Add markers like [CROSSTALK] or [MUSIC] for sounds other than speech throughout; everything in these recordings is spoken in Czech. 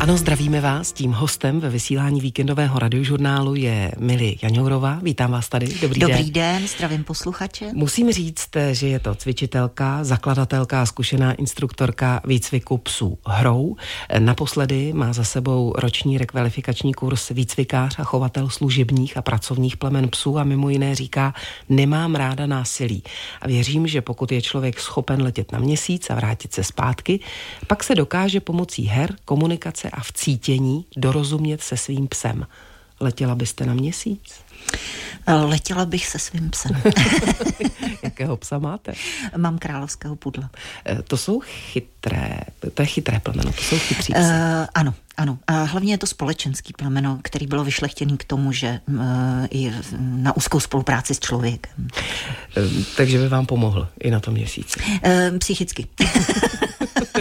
Ano, zdravíme vás. Tím hostem ve vysílání víkendového radiožurnálu je Mili Jaňourová. Vítám vás tady. Dobrý, Dobrý den. den, zdravím posluchače. Musím říct, že je to cvičitelka, zakladatelka a zkušená instruktorka výcviku psů hrou. Naposledy má za sebou roční rekvalifikační kurz výcvikář a chovatel služebních a pracovních plemen psů a mimo jiné říká, nemám ráda násilí. A věřím, že pokud je člověk schopen letět na měsíc a vrátit se zpátky, pak se dokáže pomocí her, komunikace a v cítění dorozumět se svým psem. Letěla byste na měsíc? Letěla bych se svým psem. [LAUGHS] Jakého psa máte? Mám královského pudla. Eh, to jsou chytré, to je chytré plemeno, to jsou chytří psy. Uh, ano, ano. A hlavně je to společenský plemeno, který bylo vyšlechtěný k tomu, že uh, je na úzkou spolupráci s člověkem. Takže by vám pomohl i na tom měsíci. Uh, psychicky. [LAUGHS]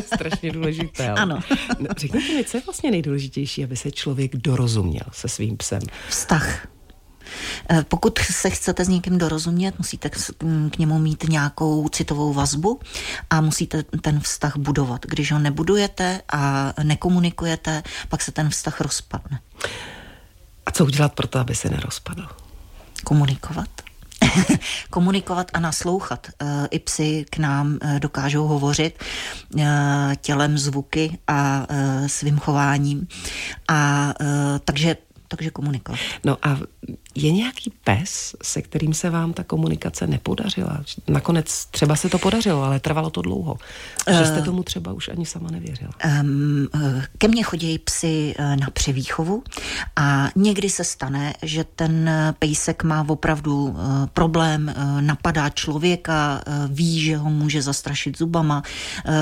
to je strašně důležité. [LAUGHS] Ano. No, řekněte mi, co je vlastně nejdůležitější, aby se člověk dorozuměl se svým psem? Vztah. Pokud se chcete s někým dorozumět, musíte k němu mít nějakou citovou vazbu a musíte ten vztah budovat. Když ho nebudujete a nekomunikujete, pak se ten vztah rozpadne. A co udělat pro to, aby se nerozpadl? Komunikovat. [LAUGHS] komunikovat a naslouchat. I psy k nám dokážou hovořit tělem, zvuky a svým chováním. A takže takže komunikovat. No a je nějaký pes, se kterým se vám ta komunikace nepodařila? Nakonec třeba se to podařilo, ale trvalo to dlouho. Že jste tomu třeba už ani sama nevěřila. Um, ke mně chodí psy na převýchovu a někdy se stane, že ten pejsek má opravdu problém, napadá člověka, ví, že ho může zastrašit zubama,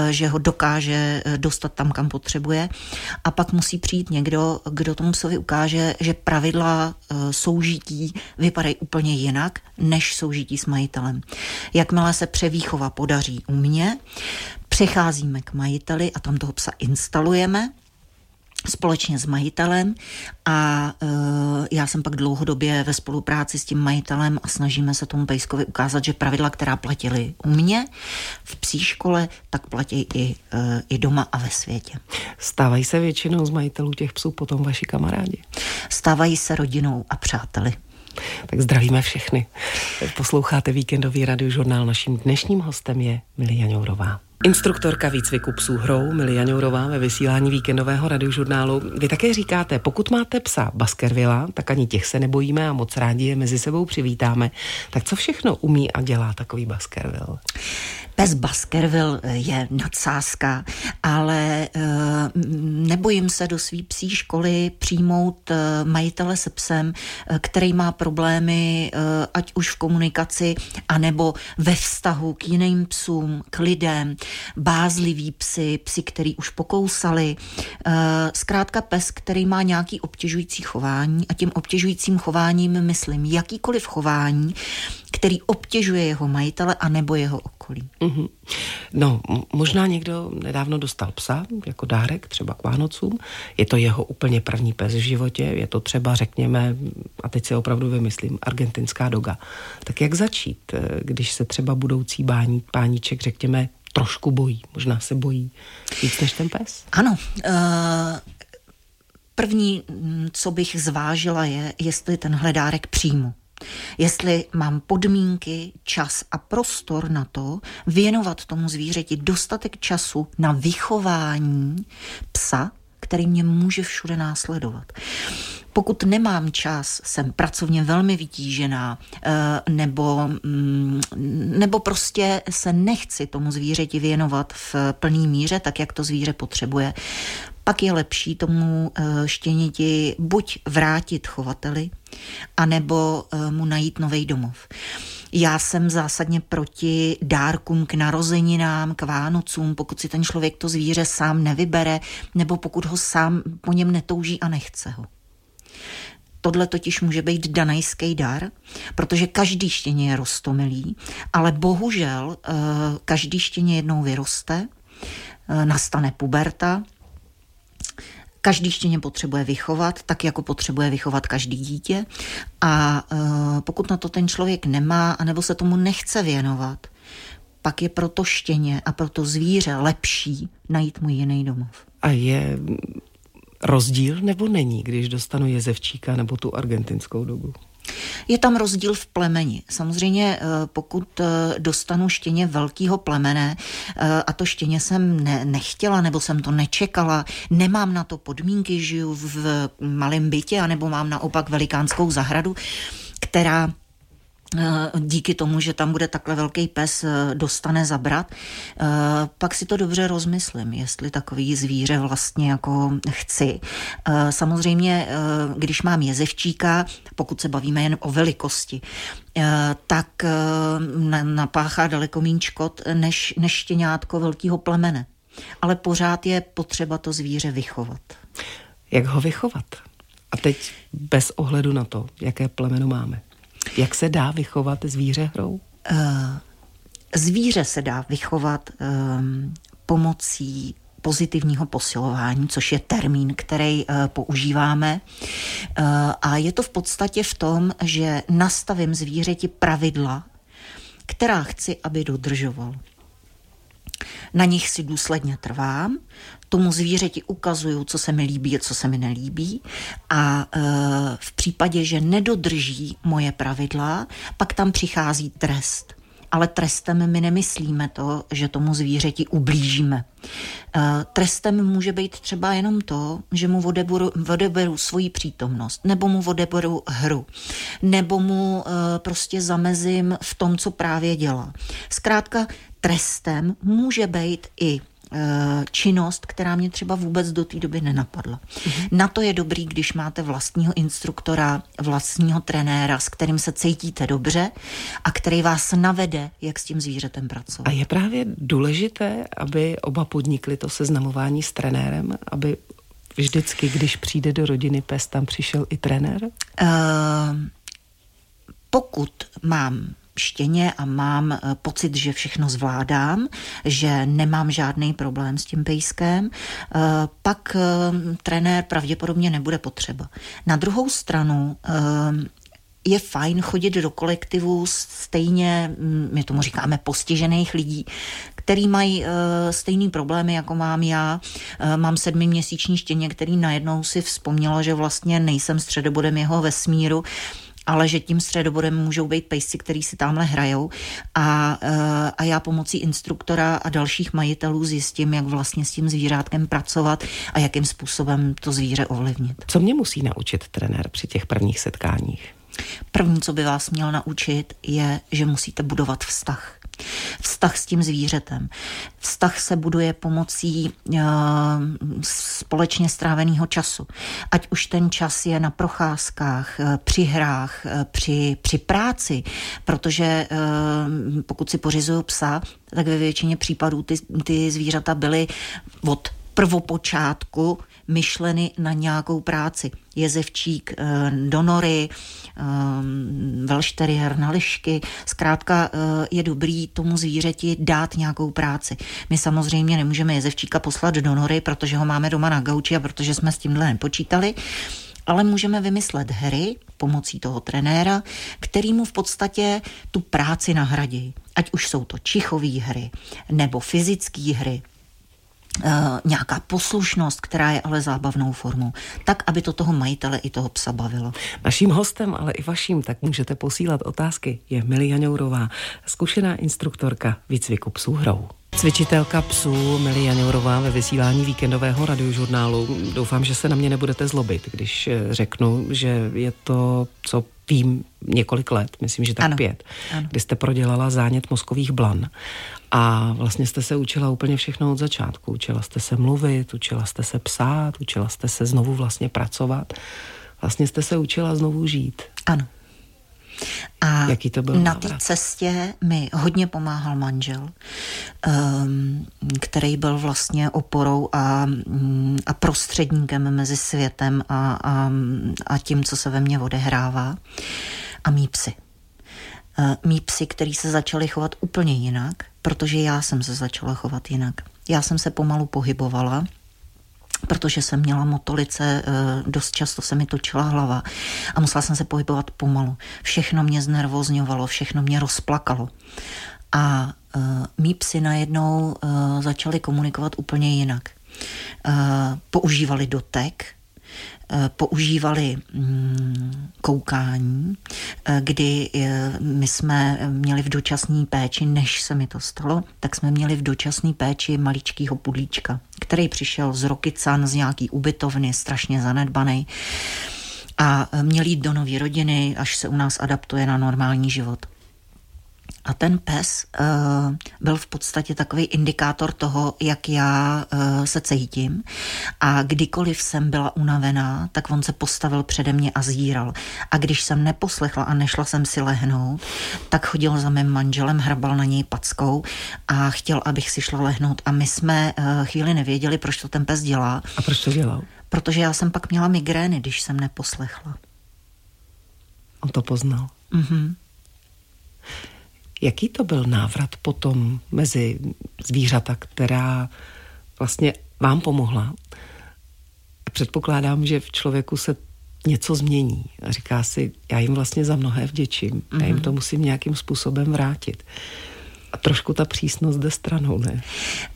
že ho dokáže dostat tam, kam potřebuje a pak musí přijít někdo, kdo tomu psovi ukáže, že pravidla soužití soužití vypadají úplně jinak, než soužití s majitelem. Jakmile se převýchova podaří u mě, přecházíme k majiteli a tam toho psa instalujeme, společně s majitelem a e, já jsem pak dlouhodobě ve spolupráci s tím majitelem a snažíme se tomu pejskovi ukázat, že pravidla, která platily u mě v psí škole, tak platí i, e, i doma a ve světě. Stávají se většinou z majitelů těch psů potom vaši kamarádi? Stávají se rodinou a přáteli. Tak zdravíme všechny. Posloucháte víkendový radiožurnál. Naším dnešním hostem je Milia Ňourová. Instruktorka výcviku psů hrou Milia Ňourová ve vysílání víkendového radiožurnálu. Vy také říkáte, pokud máte psa Baskervilla, tak ani těch se nebojíme a moc rádi je mezi sebou přivítáme. Tak co všechno umí a dělá takový Baskerville? Pes Baskerville je nadsázka, ale uh, nebojím se do svý psí školy přijmout uh, majitele se psem, který má problémy, ať už v komunikaci, anebo ve vztahu k jiným psům, k lidem, bázliví psy, psy, který už pokousali. Uh, zkrátka pes, který má nějaký obtěžující chování a tím obtěžujícím chováním myslím jakýkoliv chování, který obtěžuje jeho majitele a nebo jeho okolí. Mm-hmm. No, možná někdo nedávno dostal psa jako dárek, třeba k Vánocům. Je to jeho úplně první pes v životě, je to třeba, řekněme, a teď si opravdu vymyslím, argentinská doga. Tak jak začít, když se třeba budoucí bání, páníček, řekněme, trošku bojí, možná se bojí víc než ten pes? Ano, uh... První, co bych zvážila, je, jestli ten hledárek přijmu jestli mám podmínky, čas a prostor na to věnovat tomu zvířeti dostatek času na vychování psa, který mě může všude následovat. Pokud nemám čas, jsem pracovně velmi vytížená, eh, nebo, mm, nebo prostě se nechci tomu zvířeti věnovat v plný míře, tak jak to zvíře potřebuje, pak je lepší tomu eh, štěněti buď vrátit chovateli, anebo eh, mu najít nový domov. Já jsem zásadně proti dárkům k narozeninám, k Vánocům, pokud si ten člověk to zvíře sám nevybere, nebo pokud ho sám po něm netouží a nechce ho. Tohle totiž může být danajský dar, protože každý štěně je rostomilý, ale bohužel eh, každý štěně jednou vyroste, nastane puberta, Každý štěně potřebuje vychovat, tak jako potřebuje vychovat každý dítě. A e, pokud na to ten člověk nemá, anebo se tomu nechce věnovat, pak je pro to štěně a pro to zvíře lepší najít mu jiný domov. A je rozdíl nebo není, když dostanu jezevčíka nebo tu argentinskou dogu? Je tam rozdíl v plemeni. Samozřejmě, eh, pokud eh, dostanu štěně velkého plemene eh, a to štěně jsem ne, nechtěla nebo jsem to nečekala, nemám na to podmínky, žiju v malém bytě anebo mám naopak velikánskou zahradu, která díky tomu, že tam bude takhle velký pes, eh, dostane zabrat, eh, pak si to dobře rozmyslím, jestli takový zvíře vlastně jako chci. Samozřejmě, když mám jezevčíka, pokud se bavíme jen o velikosti, tak napáchá daleko méně škod než, než štěňátko velkého plemene. Ale pořád je potřeba to zvíře vychovat. Jak ho vychovat? A teď bez ohledu na to, jaké plemeno máme. Jak se dá vychovat zvíře hrou? Uh, zvíře se dá vychovat um, pomocí pozitivního posilování, což je termín, který uh, používáme. Uh, a je to v podstatě v tom, že nastavím zvířeti pravidla, která chci, aby dodržoval. Na nich si důsledně trvám, tomu zvířeti ukazuju, co se mi líbí a co se mi nelíbí a e, v případě, že nedodrží moje pravidla, pak tam přichází trest ale trestem my nemyslíme to, že tomu zvířeti ublížíme. E, trestem může být třeba jenom to, že mu odeberu, odeberu svoji přítomnost, nebo mu odeberu hru, nebo mu e, prostě zamezím v tom, co právě dělá. Zkrátka, trestem může být i e, činnost, která mě třeba vůbec do té doby nenapadla. Mm-hmm. Na to je dobrý, když máte vlastního instruktora, vlastního trenéra, s kterým se cítíte dobře a který vás navede, jak s tím zvířetem pracovat. A je právě důležité, aby oba podnikli to seznamování s trenérem, aby vždycky, když přijde do rodiny pes, tam přišel i trenér? Uh, pokud mám štěně a mám eh, pocit, že všechno zvládám, že nemám žádný problém s tím pejskem, eh, pak eh, trenér pravděpodobně nebude potřeba. Na druhou stranu je fajn chodit do kolektivu stejně, mm, my tomu říkáme, postižených lidí, který mají uh, stejný problémy, jako mám já. Uh, mám sedmiměsíční štěně, který najednou si vzpomnělo, že vlastně nejsem středobodem jeho vesmíru ale že tím středobodem můžou být pejsci, který si tamhle hrajou a, eh, a já pomocí instruktora a dalších majitelů zjistím, jak vlastně s tím zvířátkem pracovat a jakým způsobem to zvíře ovlivnit. Co mě musí naučit trenér při těch prvních setkáních? První, co by vás měl naučit, je, že musíte budovat vztah. Vztah s tím zvířetem. Vztah se buduje pomocí uh, společně stráveného času. Ať už ten čas je na procházkách, uh, při hrách, uh, při, při práci, protože uh, pokud si pořizuju psa, tak ve většině případů ty, ty zvířata byly od prvopočátku myšleny na nějakou práci. Jezevčík eh, do nory, eh, velšteriér na lišky. Zkrátka eh, je dobrý tomu zvířeti dát nějakou práci. My samozřejmě nemůžeme jezevčíka poslat do nory, protože ho máme doma na gauči a protože jsme s tímhle nepočítali, ale můžeme vymyslet hry pomocí toho trenéra, který mu v podstatě tu práci nahradí. Ať už jsou to čichové hry nebo fyzické hry, nějaká poslušnost, která je ale zábavnou formou, tak, aby to toho majitele i toho psa bavilo. Naším hostem, ale i vaším, tak můžete posílat otázky, je Milia Ňourová, zkušená instruktorka výcviku psů hrou. Cvičitelka psů Milia Ňourová ve vysílání víkendového radiožurnálu. Doufám, že se na mě nebudete zlobit, když eh, řeknu, že je to, co vím několik let, myslím, že tak ano. pět, ano. kdy jste prodělala zánět mozkových blan a vlastně jste se učila úplně všechno od začátku. Učila jste se mluvit, učila jste se psát, učila jste se znovu vlastně pracovat. Vlastně jste se učila znovu žít. Ano. A Jaký to byl na té cestě mi hodně pomáhal manžel, um, který byl vlastně oporou a, um, a prostředníkem mezi světem a, a, a tím, co se ve mně odehrává. A mý psy. Uh, mý psy, který se začali chovat úplně jinak, protože já jsem se začala chovat jinak. Já jsem se pomalu pohybovala, protože jsem měla motolice, eh, dost často se mi točila hlava a musela jsem se pohybovat pomalu. Všechno mě znervozňovalo, všechno mě rozplakalo. A uh, mý psy najednou uh, začali komunikovat úplně jinak. používali dotek, Eh, používali mm, koukání, eh, kdy eh, my jsme měli v dočasné péči, než se mi to stalo, tak jsme měli v dočasné péči maličkýho pudlíčka, který přišel z Rokycan, z nějaký ubytovny, strašně zanedbaný a měl jít do nové rodiny, až se u nás adaptuje na normální život. A ten pes uh, byl v podstatě takový indikátor toho, jak já uh, se cítím. A kdykoliv jsem byla unavená, tak on se postavil přede mě a zíral. A když jsem neposlechla a nešla jsem si lehnout, tak chodil za mým manželem, hrabal na něj packou a chtěl, abych si šla lehnout. A my jsme uh, chvíli nevěděli, proč to ten pes dělá. A proč to dělal? Protože já jsem pak měla migrény, když jsem neposlechla. On to poznal. Mhm. Jaký to byl návrat potom mezi zvířata, která vlastně vám pomohla? Předpokládám, že v člověku se něco změní a říká si, já jim vlastně za mnohé vděčím, mm-hmm. já jim to mhm. musím nějakým způsobem vrátit. A trošku ta přísnost jde stranou, ne?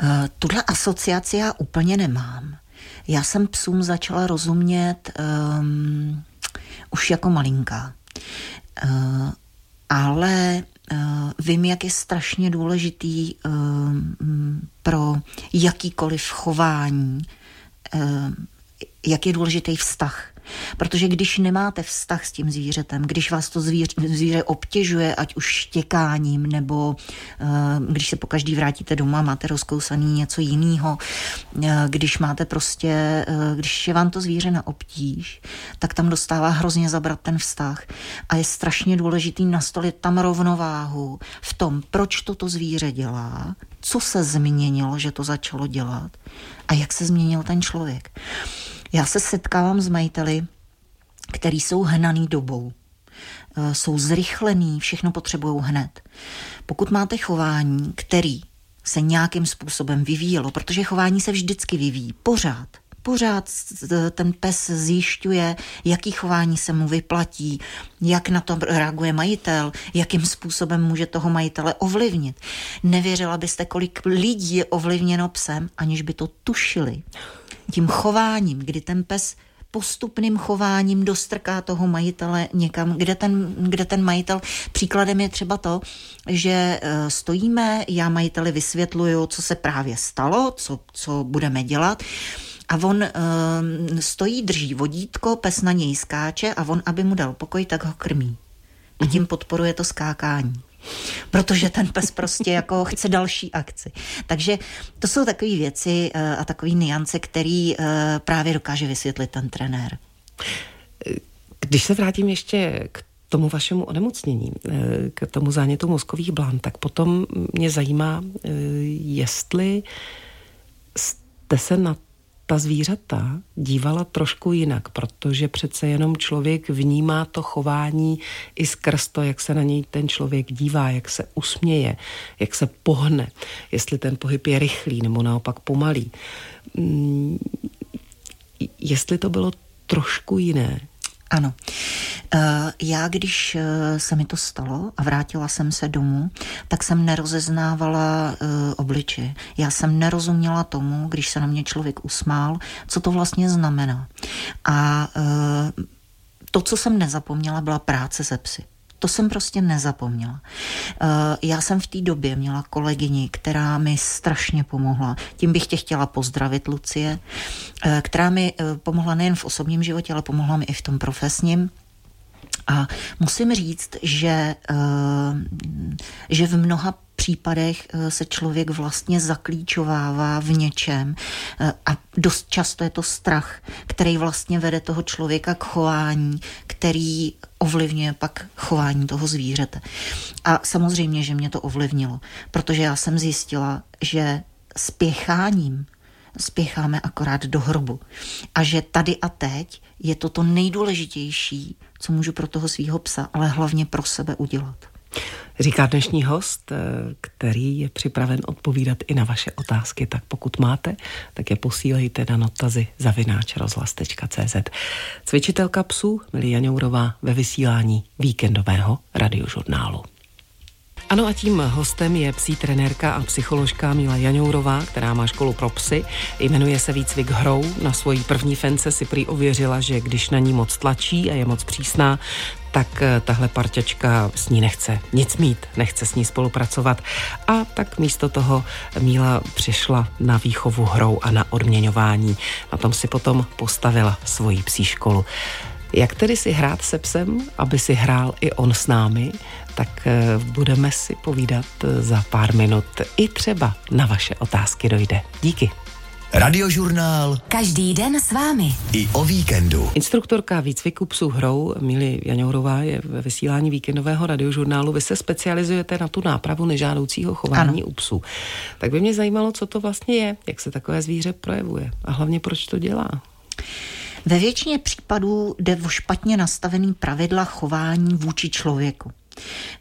Uh, tuhle asociaci já úplně nemám. Já jsem psům začala rozumět um, už jako malinká. Uh, ale vím, jak je strašně důležitý uh, pro jakýkoliv chování, uh, jak je důležitý vztah. Protože když nemáte vztah s tím zvířetem, když vás to zvíře, zvíře obtěžuje, ať už štěkáním, nebo uh, když se po každý vrátíte doma, máte rozkousaný něco jiného, uh, když máte prostě, uh, když je vám to zvíře na obtíž, tak tam dostává hrozně zabrat ten vztah. A je strašně důležitý nastolit tam rovnováhu v tom, proč toto zvíře dělá, co se změnilo, že to začalo dělat a jak se změnil ten člověk. Já se setkávám s majiteli, který jsou hnaný dobou. E, jsou zrychlený, všechno potřebují hned. Pokud máte chování, který se nějakým způsobem vyvíjelo, protože chování se vždycky vyvíjí, pořád, pořád ten pes zjišťuje, jaký chování se mu vyplatí, jak na to reaguje majitel, jakým způsobem může toho majitele ovlivnit. Nevěřila byste, kolik lidí je ovlivněno psem, aniž by to tušili tím chováním, kdy ten pes postupným chováním dostrká toho majitele někam, kde ten, kde ten majitel, příkladem je třeba to, že eh, stojíme, já majiteli vysvětluju, co se právě stalo, co, co budeme dělat, a on uh, stojí, drží vodítko, pes na něj skáče a on, aby mu dal pokoj, tak ho krmí. A tím podporuje to skákání protože ten pes prostě jako chce další akci. Takže to jsou takové věci eh, a takové niance, který eh, právě dokáže vysvětlit ten trenér. Když se vrátím ještě k tomu vašemu onemocnění, eh, k tomu zánětu mozkových blán, tak potom mě zajímá, jestli jste se na ta zvířata dívala trošku jinak, protože přece jenom člověk vnímá to chování i skrz to, jak se na něj ten člověk dívá, jak se usměje, jak se pohne, jestli ten pohyb je rychlý nebo naopak pomalý. Mm, jestli to bylo trošku jiné, ano. Eh, já, když eh, se mi to stalo a vrátila jsem se domů, tak jsem nerozeznávala eh, obliče. Já jsem nerozuměla tomu, když se na mě člověk usmál, co to vlastně znamená. A to, co jsem nezapomněla, byla práce se psy. To jsem prostě nezapomněla. Já jsem v té době měla kolegyni, která mi strašně pomohla. Tím bych tě chtěla pozdravit, Lucie, která mi pomohla nejen v osobním životě, ale pomohla mi i v tom profesním. A musím říct, že, že v mnoha případech eh, se člověk vlastně zaklíčovává v něčem eh, a dost často je to strach, který vlastně vede toho člověka k chování, který ovlivňuje pak chování toho zvířete. A samozřejmě, že mě to ovlivnilo, protože já jsem zjistila, že spěcháním spěcháme akorát do hrobu. A že tady a teď je to to nejdůležitější, co můžu pro toho svého psa, ale hlavně pro sebe udělat. Říká dnešní host, eh, který je připraven odpovídat i na vaše otázky. Tak pokud máte, tak je posílejte na notazy zavináč rozhlas.cz. Cvičitelka psů Milia Jourová ve vysílání víkendového radiožurnálu. Ano a tím hostem je psí trenérka a psycholožka Míla Jaňourová, která má školu pro psy. Jmenuje se výcvik hrou. Na svojí první fence si prý ověřila, že když na ní moc tlačí a je moc přísná, tak eh, tahle parťačka s ní nechce nic mít, nechce s ní spolupracovat. A tak místo toho Míla přišla na výchovu hrou a na odměňování. Na tom si potom postavila svoji psí školu. Jak tedy si hrát se psem, aby si hrál i on s námi, tak eh, budeme si povídat eh, za pár minut. I třeba na vaše otázky dojde. Díky. Radiožurnál. Každý den s vámi. I o víkendu. Instruktorka výcviku psů hrou Mili Jaňourová je ve vysílání víkendového radiožurnálu. Vy se specializujete na tu nápravu nežádoucího chování ano. u psů. Tak by mě zajímalo, co to vlastně je, jak se takové zvíře projevuje a hlavně proč to dělá. Ve většině případů jde o špatně nastavený pravidla chování vůči člověku.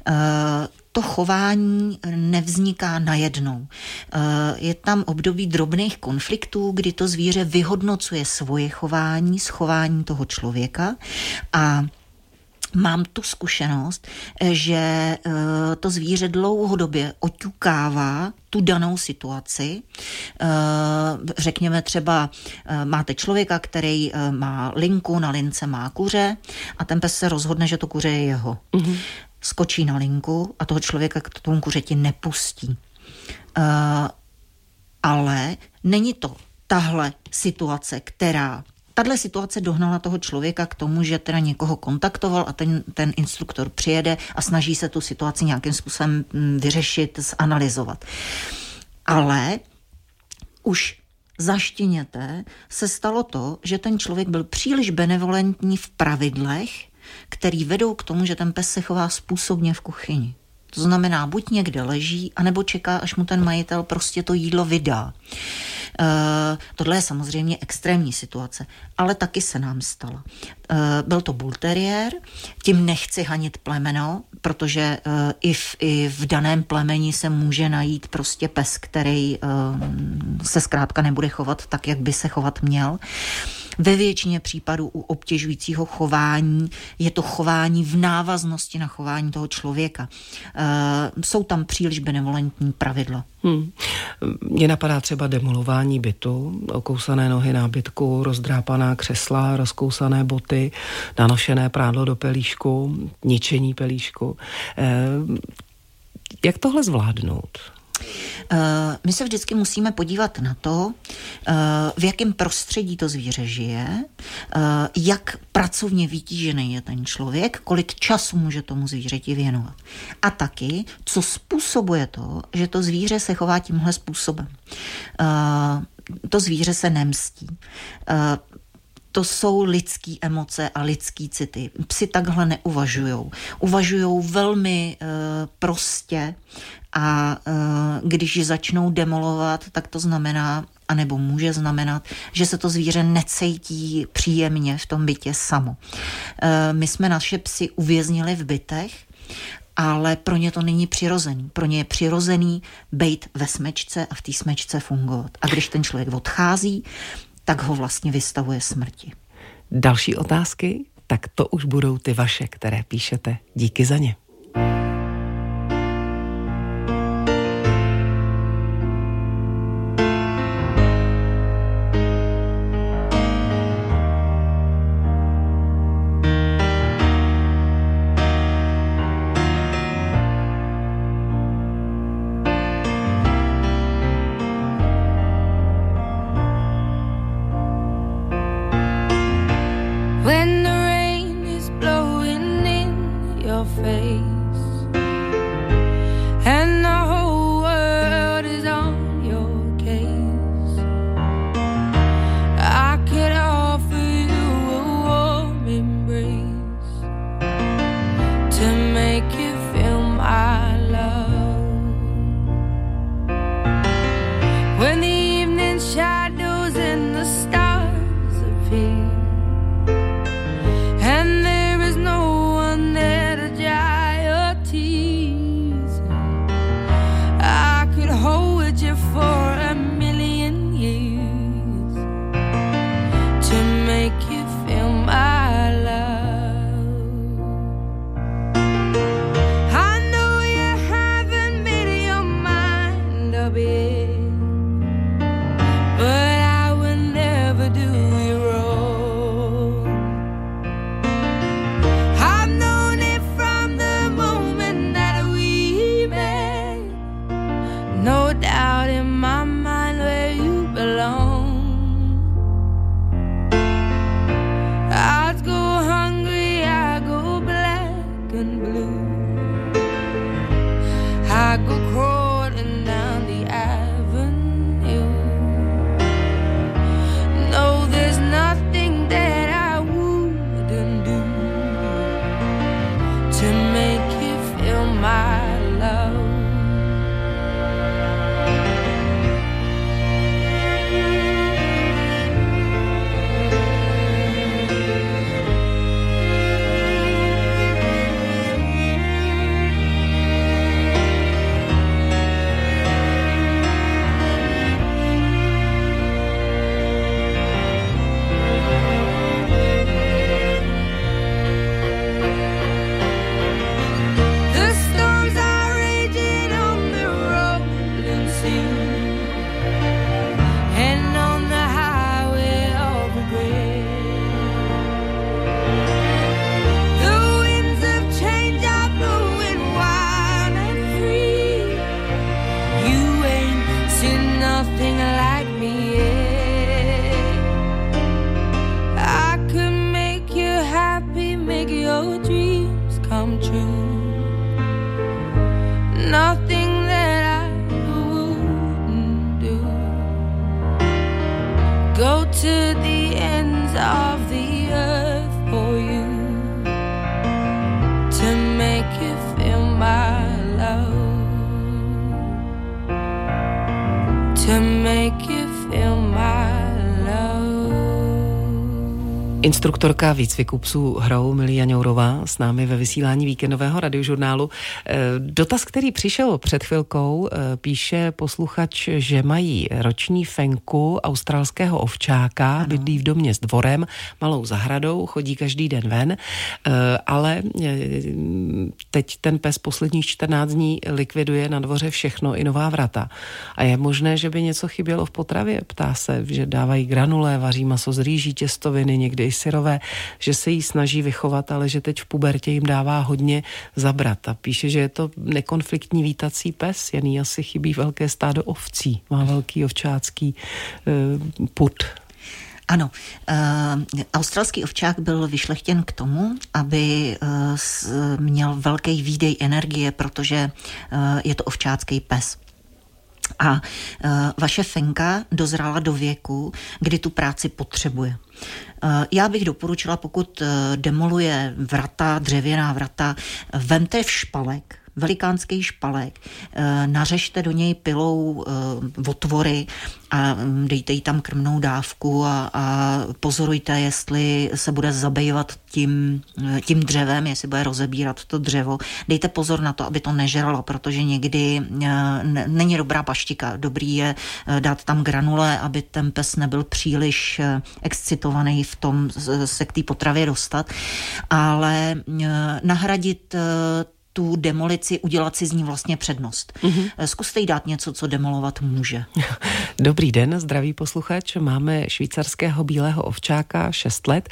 Eh, to chování nevzniká najednou. Eh, je tam období drobných konfliktů, kdy to zvíře vyhodnocuje svoje chování s chováním toho člověka a Mám tu zkušenost, že eh, to zvíře dlouhodobě oťukává tu danou situaci. Řekněme třeba, máte člověka, který má linku, na lince má kuře a ten pes se rozhodne, že to kuře je jeho. Mm-hmm. Skočí na linku a toho člověka k tomu kuřeti nepustí. Ale není to tahle situace, která tahle situace dohnala toho člověka k tomu, že teda někoho kontaktoval a ten, ten instruktor přijede a snaží se tu situaci nějakým způsobem mm, vyřešit, zanalizovat. Ale už zaštěněte se stalo to, že ten člověk byl příliš benevolentní v pravidlech, který vedou k tomu, že ten pes se chová způsobně v kuchyni. To znamená, buď někde leží, anebo čeká, až mu ten majitel prostě to jídlo vydá. E, tohle je samozřejmě extrémní situace, ale taky se nám stala. E, byl to bull terrier, tím nechci hanit plemeno, protože e, i, v, i v daném plemeni se může najít prostě pes, který e, se zkrátka nebude chovat tak, jak by se chovat měl. Ve většině případů u obtěžujícího chování je to chování v návaznosti na chování toho člověka. E, jsou tam příliš benevolentní pravidla. Hmm. Mně napadá třeba demolování bytu, okousané nohy nábytku, rozdrápaná křesla, rozkousané boty, nanošené prádlo do pelíšku, ničení pelíšku. E, jak tohle zvládnout? Eh, my se vždycky musíme podívat na to, eh, v jakém prostředí to zvíře žije, eh, jak pracovně vytížený je ten člověk, kolik času může tomu zvířeti věnovat. A taky, co způsobuje to, že to zvíře se chová tímhle způsobem. To zvíře se nemstí to jsou lidské emoce a lidské city. Psi takhle neuvažují. Uvažují velmi uh, prostě a uh, když začnou demolovat, tak to znamená, anebo může znamenat, že se to zvíře necítí příjemně v tom bytě samo. Uh, my jsme naše psy uvěznili v bytech ale pro ně to není přirozený. Pro ně je přirozený být ve smečce a v té smečce fungovat. A když ten člověk odchází, tak ho vlastně vystavuje smrti. Další otázky? Tak to už budou ty vaše, které píšete. Díky za ně. Instruktorka výcviku psů hrou Milia Ňourová s námi ve vysílání víkendového radiožurnálu. Eh, dotaz, který přišel před chvilkou, eh, píše posluchač, že mají roční fenku australského ovčáka, ano. bydlí v domě s dvorem, malou zahradou, chodí každý den ven, eh, ale teď ten pes posledních 14 dní likviduje na dvoře všechno i nová vrata. A je možné, že by něco chybělo v potravě? Ptá se, že dávají granulé, vaří maso z rýží, těstoviny, někdy i syrové, že se jí snaží vychovat, ale že teď v pubertě jim dává hodně zabrat. A píše, že je to nekonfliktní vítací pes, jen jí asi chybí velké stádo ovcí. Má velký ovčácký uh, put. Ano, uh, australský ovčák byl vyšlechtěn k tomu, aby uh, s, měl velký výdej energie, protože uh, je to ovčácký pes. A uh, vaše fenka dozrála do věku, kdy tu práci potřebuje. Uh, já bych doporučila, pokud uh, demoluje vrata, dřevěná vrata, vemte v špalek, velikánský špalek, eh, nařešte do něj pilou eh, otvory a mm, dejte jí tam krmnou dávku a, a pozorujte, jestli se bude zabývat tím, eh, tím dřevem, jestli bude rozebírat to dřevo. Dejte pozor na to, aby to nežralo, protože někdy není dobrá paštika. Dobrý je dát tam granule, aby ten pes nebyl příliš excitovaný v tom se k té potravě dostat, ale nahradit tu demolici, udělat si z ní vlastně přednost. Mm-hmm. Zkuste jí dát něco, co demolovat může. [LAUGHS] Dobrý den, zdravý posluchač. Máme švýcarského bílého ovčáka, 6 let.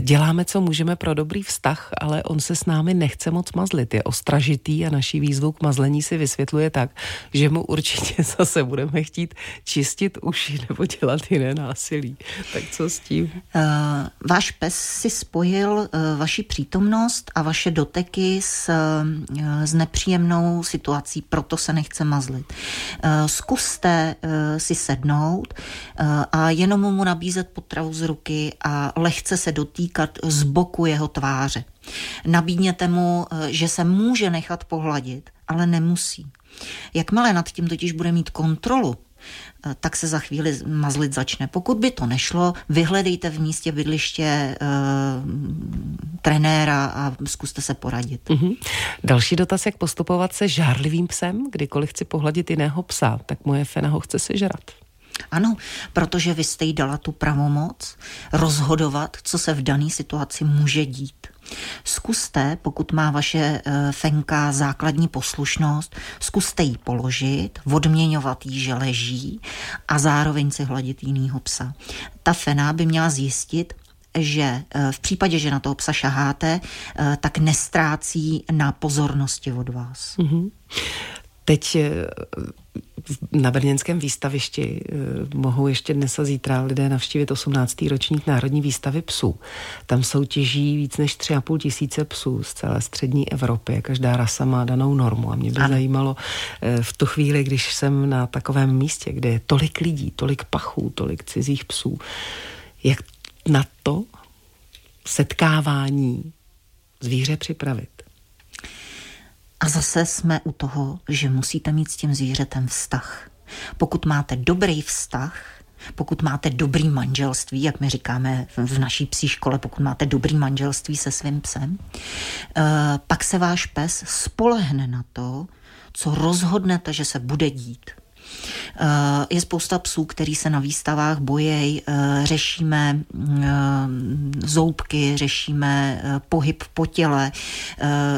Děláme, co můžeme pro dobrý vztah, ale on se s námi nechce moc mazlit. Je ostražitý a naší výzvu k mazlení si vysvětluje tak, že mu určitě [LAUGHS] zase budeme chtít čistit uši nebo dělat jiné násilí. Tak co s tím? Uh, váš pes si spojil uh, vaši přítomnost a vaše doteky s Eh, s nepříjemnou situací, proto se nechce mazlit. Eh, zkuste eh, si sednout a jenom mu nabízet potravu z ruky a lehce se dotýkat z boku jeho tváře. Nabídněte mu, že se může nechat pohladit, ale nemusí. Jakmile nad tím totiž bude mít kontrolu, Eh, tak se za chvíli mazlit začne. Pokud by to nešlo, vyhledejte v místě bydliště e, trenéra a zkuste se poradit. Mm-hmm. Další dotaz, jak postupovat se žárlivým psem, kdykoliv chci pohladit jiného psa, tak moje fena ho chce sežrat. Ano, protože vy jste jí dala tu pravomoc rozhodovat, co se v dané situaci může dít. Zkuste, pokud má vaše eh, fenka základní poslušnost, zkuste ji položit, odměňovat jí, že leží a zároveň si hladit jinýho psa. Ta fena by měla zjistit, že eh, v případě, že na toho psa šaháte, eh, tak nestrácí na pozornosti od vás. Mm-hmm. Teď na Brněnském výstavišti eh, mohou ještě dnes a zítra lidé navštívit 18. ročník Národní výstavy psů. Tam soutěží víc než 3,5 tisíce psů z celé střední Evropy. Každá rasa má danou normu. A mě by ano. zajímalo eh, v tu chvíli, když jsem na takovém místě, kde je tolik lidí, tolik pachů, tolik cizích psů, jak na to setkávání zvíře připravit. A zase jsme u toho, že musíte mít s tím zvířetem vztah. Pokud máte dobrý vztah, pokud máte dobrý manželství, jak my říkáme v naší psí škole, pokud máte dobrý manželství se svým psem, eh, pak se váš pes spolehne na to, co rozhodnete, že se bude dít. Eh, je spousta psů, který se na výstavách bojejí. Eh, řešíme eh, zoubky, řešíme pohyb po těle.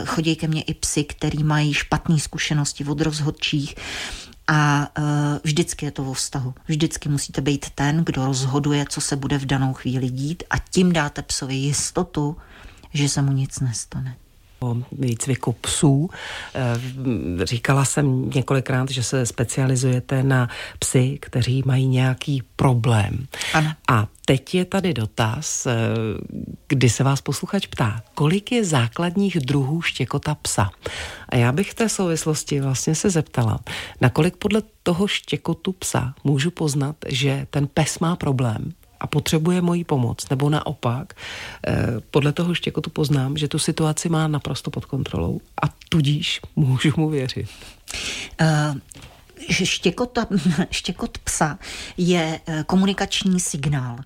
Chodí ke mně i psy, který mají špatné zkušenosti od rozhodčích. A vždycky je to o vztahu. Vždycky musíte být ten, kdo rozhoduje, co se bude v danou chvíli dít a tím dáte psovi jistotu, že se mu nic nestane. O výcviku psů. Eh, říkala jsem několikrát, že se specializujete na psy, kteří mají nějaký problém. Ano. A teď je tady dotaz, eh, kdy se vás posluchač ptá, kolik je základních druhů štěkota psa? A já bych v té souvislosti vlastně se zeptala, nakolik podle toho štěkotu psa můžu poznat, že ten pes má problém a potřebuje moji pomoc, nebo naopak, eh, podle toho štěkotu poznám, že tu situaci má naprosto pod kontrolou a tudíž můžu mu věřit. Uh štěkota, [LAUGHS] štěkot psa je eh, komunikační signál.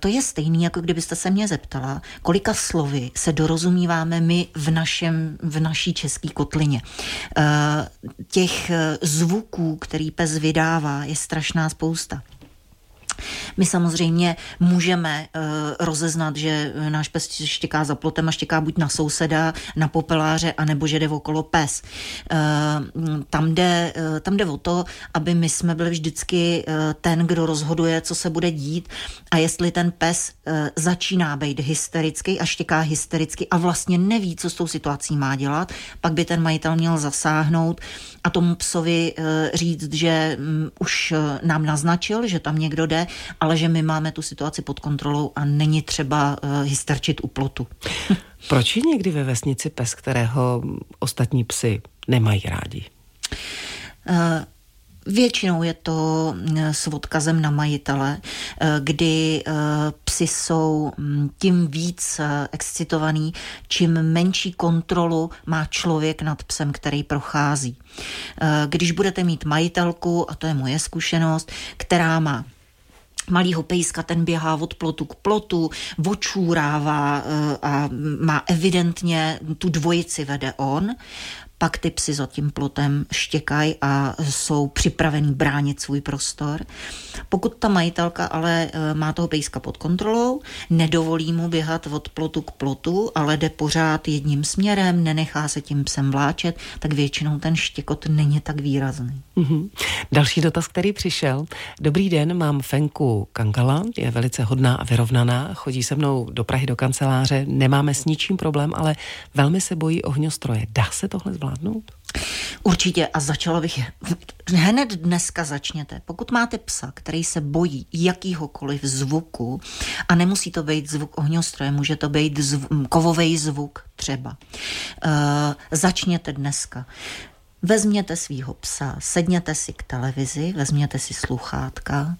To je stejný, jako kdybyste se mě zeptala, kolika slovy se dorozumíváme my v, našem, v naší české kotlině. Těch zvuků, který pes vydává, je strašná spousta. My samozřejmě můžeme uh, rozeznat, že náš pes štěká za plotem a štěká buď na souseda, na popeláře, anebo že jde okolo pes. Uh, tam, jde, uh, tam jde o to, aby my jsme byli vždycky uh, ten, kdo rozhoduje, co se bude dít a jestli ten pes uh, začíná být hysterický a štěká hystericky a vlastně neví, co s tou situací má dělat, pak by ten majitel měl zasáhnout a tomu psovi uh, říct, že um, už uh, nám naznačil, že tam někdo jde ale že my máme tu situaci pod kontrolou a není třeba uh, hysterčit u plotu. [LAUGHS] Proč je někdy ve vesnici pes, kterého ostatní psy nemají rádi? Uh, Většinou je to eh, s odkazem na majitele, kdy psy jsou hm, tím víc excitovaný, čím menší kontrolu má člověk nad psem, který prochází. Když budete mít majitelku, a to je moje zkušenost, která má malýho pejska, ten běhá od plotu k plotu, očůrává eh, a má evidentně tu dvojici vede on pak ty psy za tím plotem štěkají a jsou připravený bránit svůj prostor. Pokud ta majitelka ale e, má toho pejska pod kontrolou, nedovolí mu běhat od plotu k plotu, ale jde pořád jedním směrem, nenechá se tím psem vláčet, tak většinou ten štěkot není tak výrazný. Mm-hmm. Další dotaz, který přišel. Dobrý den, mám Fenku Kankala, je velice hodná a vyrovnaná, chodí se mnou do Prahy do kanceláře, nemáme s ničím problém, ale velmi se bojí ohňostroje. Dá se tohle zvládnout? Zvládnout? Určitě a začala bych, hned dneska začněte. Pokud máte psa, který se bojí jakýhokoliv zvuku a nemusí to být zvuk ohňostroje, může to být zv, kovový zvuk třeba, uh, začněte dneska. Vezměte svého psa, sedněte si k televizi, vezměte si sluchátka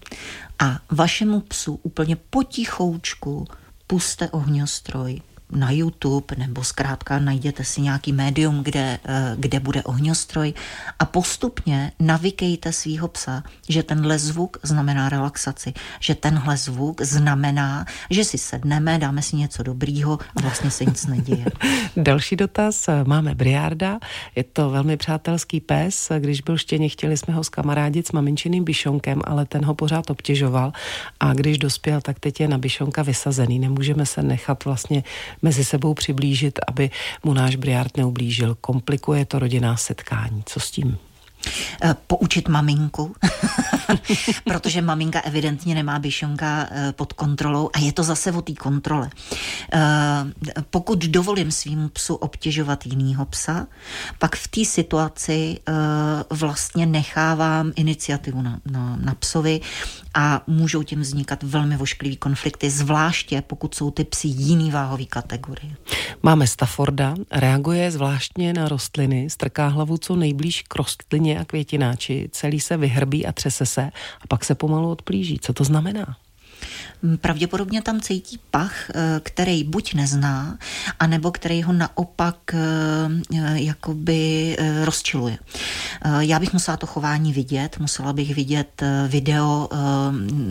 a vašemu psu úplně potichoučku puste ohňostroj, na YouTube nebo zkrátka najděte si nějaký médium, kde, eh, kde bude ohňostroj a postupně navykejte svého psa, že tenhle zvuk znamená relaxaci, že tenhle zvuk znamená, že si sedneme, dáme si něco dobrýho a vlastně se nic neděje. [LAUGHS] Další dotaz. Máme Briarda, je to velmi přátelský pes. Když byl štěně, chtěli jsme ho skamarádit s maminčiným byšonkem, ale ten ho pořád obtěžoval a když dospěl, tak teď je na byšonka vysazený. Nemůžeme se nechat vlastně mezi sebou přiblížit, aby mu náš Briard neublížil. Komplikuje to rodinná setkání. Co s tím? Eh, poučit maminku, [LAUGHS] protože maminka evidentně nemá byšonka eh, pod kontrolou a je to zase o té kontrole. Eh, pokud dovolím svým psu obtěžovat jinýho psa, pak v té situaci vlastně nechávám iniciativu na, na, na psovi a můžou tím vznikat velmi vošklivý konflikty, zvláště pokud jsou ty psy jiný váhový kategorie. Máme Stafforda, reaguje zvláštně na rostliny, strká hlavu co nejblíž k rostlině a květináči, celý se vyhrbí a třese se a pak se pomalu odplíží. Co to znamená? Pravděpodobně tam cítí pach, eh, který buď nezná, anebo který ho naopak eh, eh, jakoby rozčiluje. Já bych musela to chování vidět, musela bych vidět video,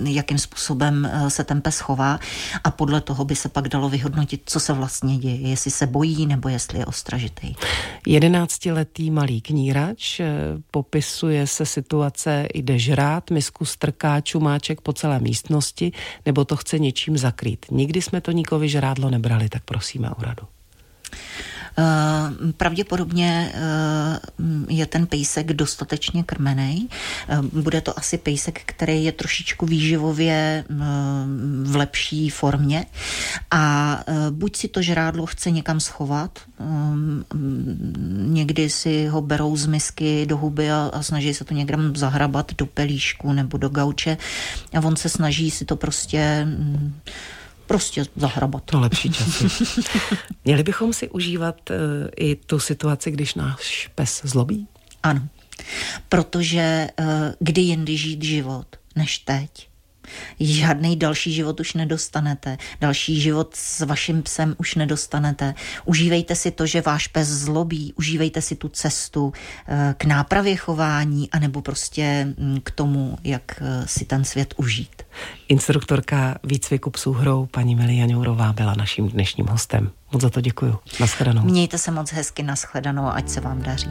jakým způsobem se ten pes chová a podle toho by se pak dalo vyhodnotit, co se vlastně děje, jestli se bojí nebo jestli je ostražitý. Jedenáctiletý malý knírač popisuje se situace, jde žrát, misku strká čumáček po celé místnosti, nebo to chce něčím zakrýt. Nikdy jsme to nikovi žrádlo nebrali, tak prosíme o radu. Pravděpodobně je ten pejsek dostatečně krmený. Bude to asi pejsek, který je trošičku výživově v lepší formě a buď si to žrádlo chce někam schovat, někdy si ho berou z misky do huby a, a snaží se to někam zahrabat do pelíšku nebo do gauče a on se snaží si to prostě prostě zahrabat. To lepší časy. [LAUGHS] Měli bychom si užívat uh, i tu situaci, když náš pes zlobí? Ano, protože uh, kdy jindy žít život, než teď žádný další život už nedostanete, další život s vaším psem už nedostanete. Užívejte si to, že váš pes zlobí, užívejte si tu cestu eh, k nápravě chování, anebo prostě mm, k tomu, jak eh, si ten svět užít. Instruktorka výcviku psů hrou paní Milie Janourová byla naším dnešním hostem. Moc za to děkuju. Naschledanou. Mějte se moc hezky, naschledanou, ať se vám daří.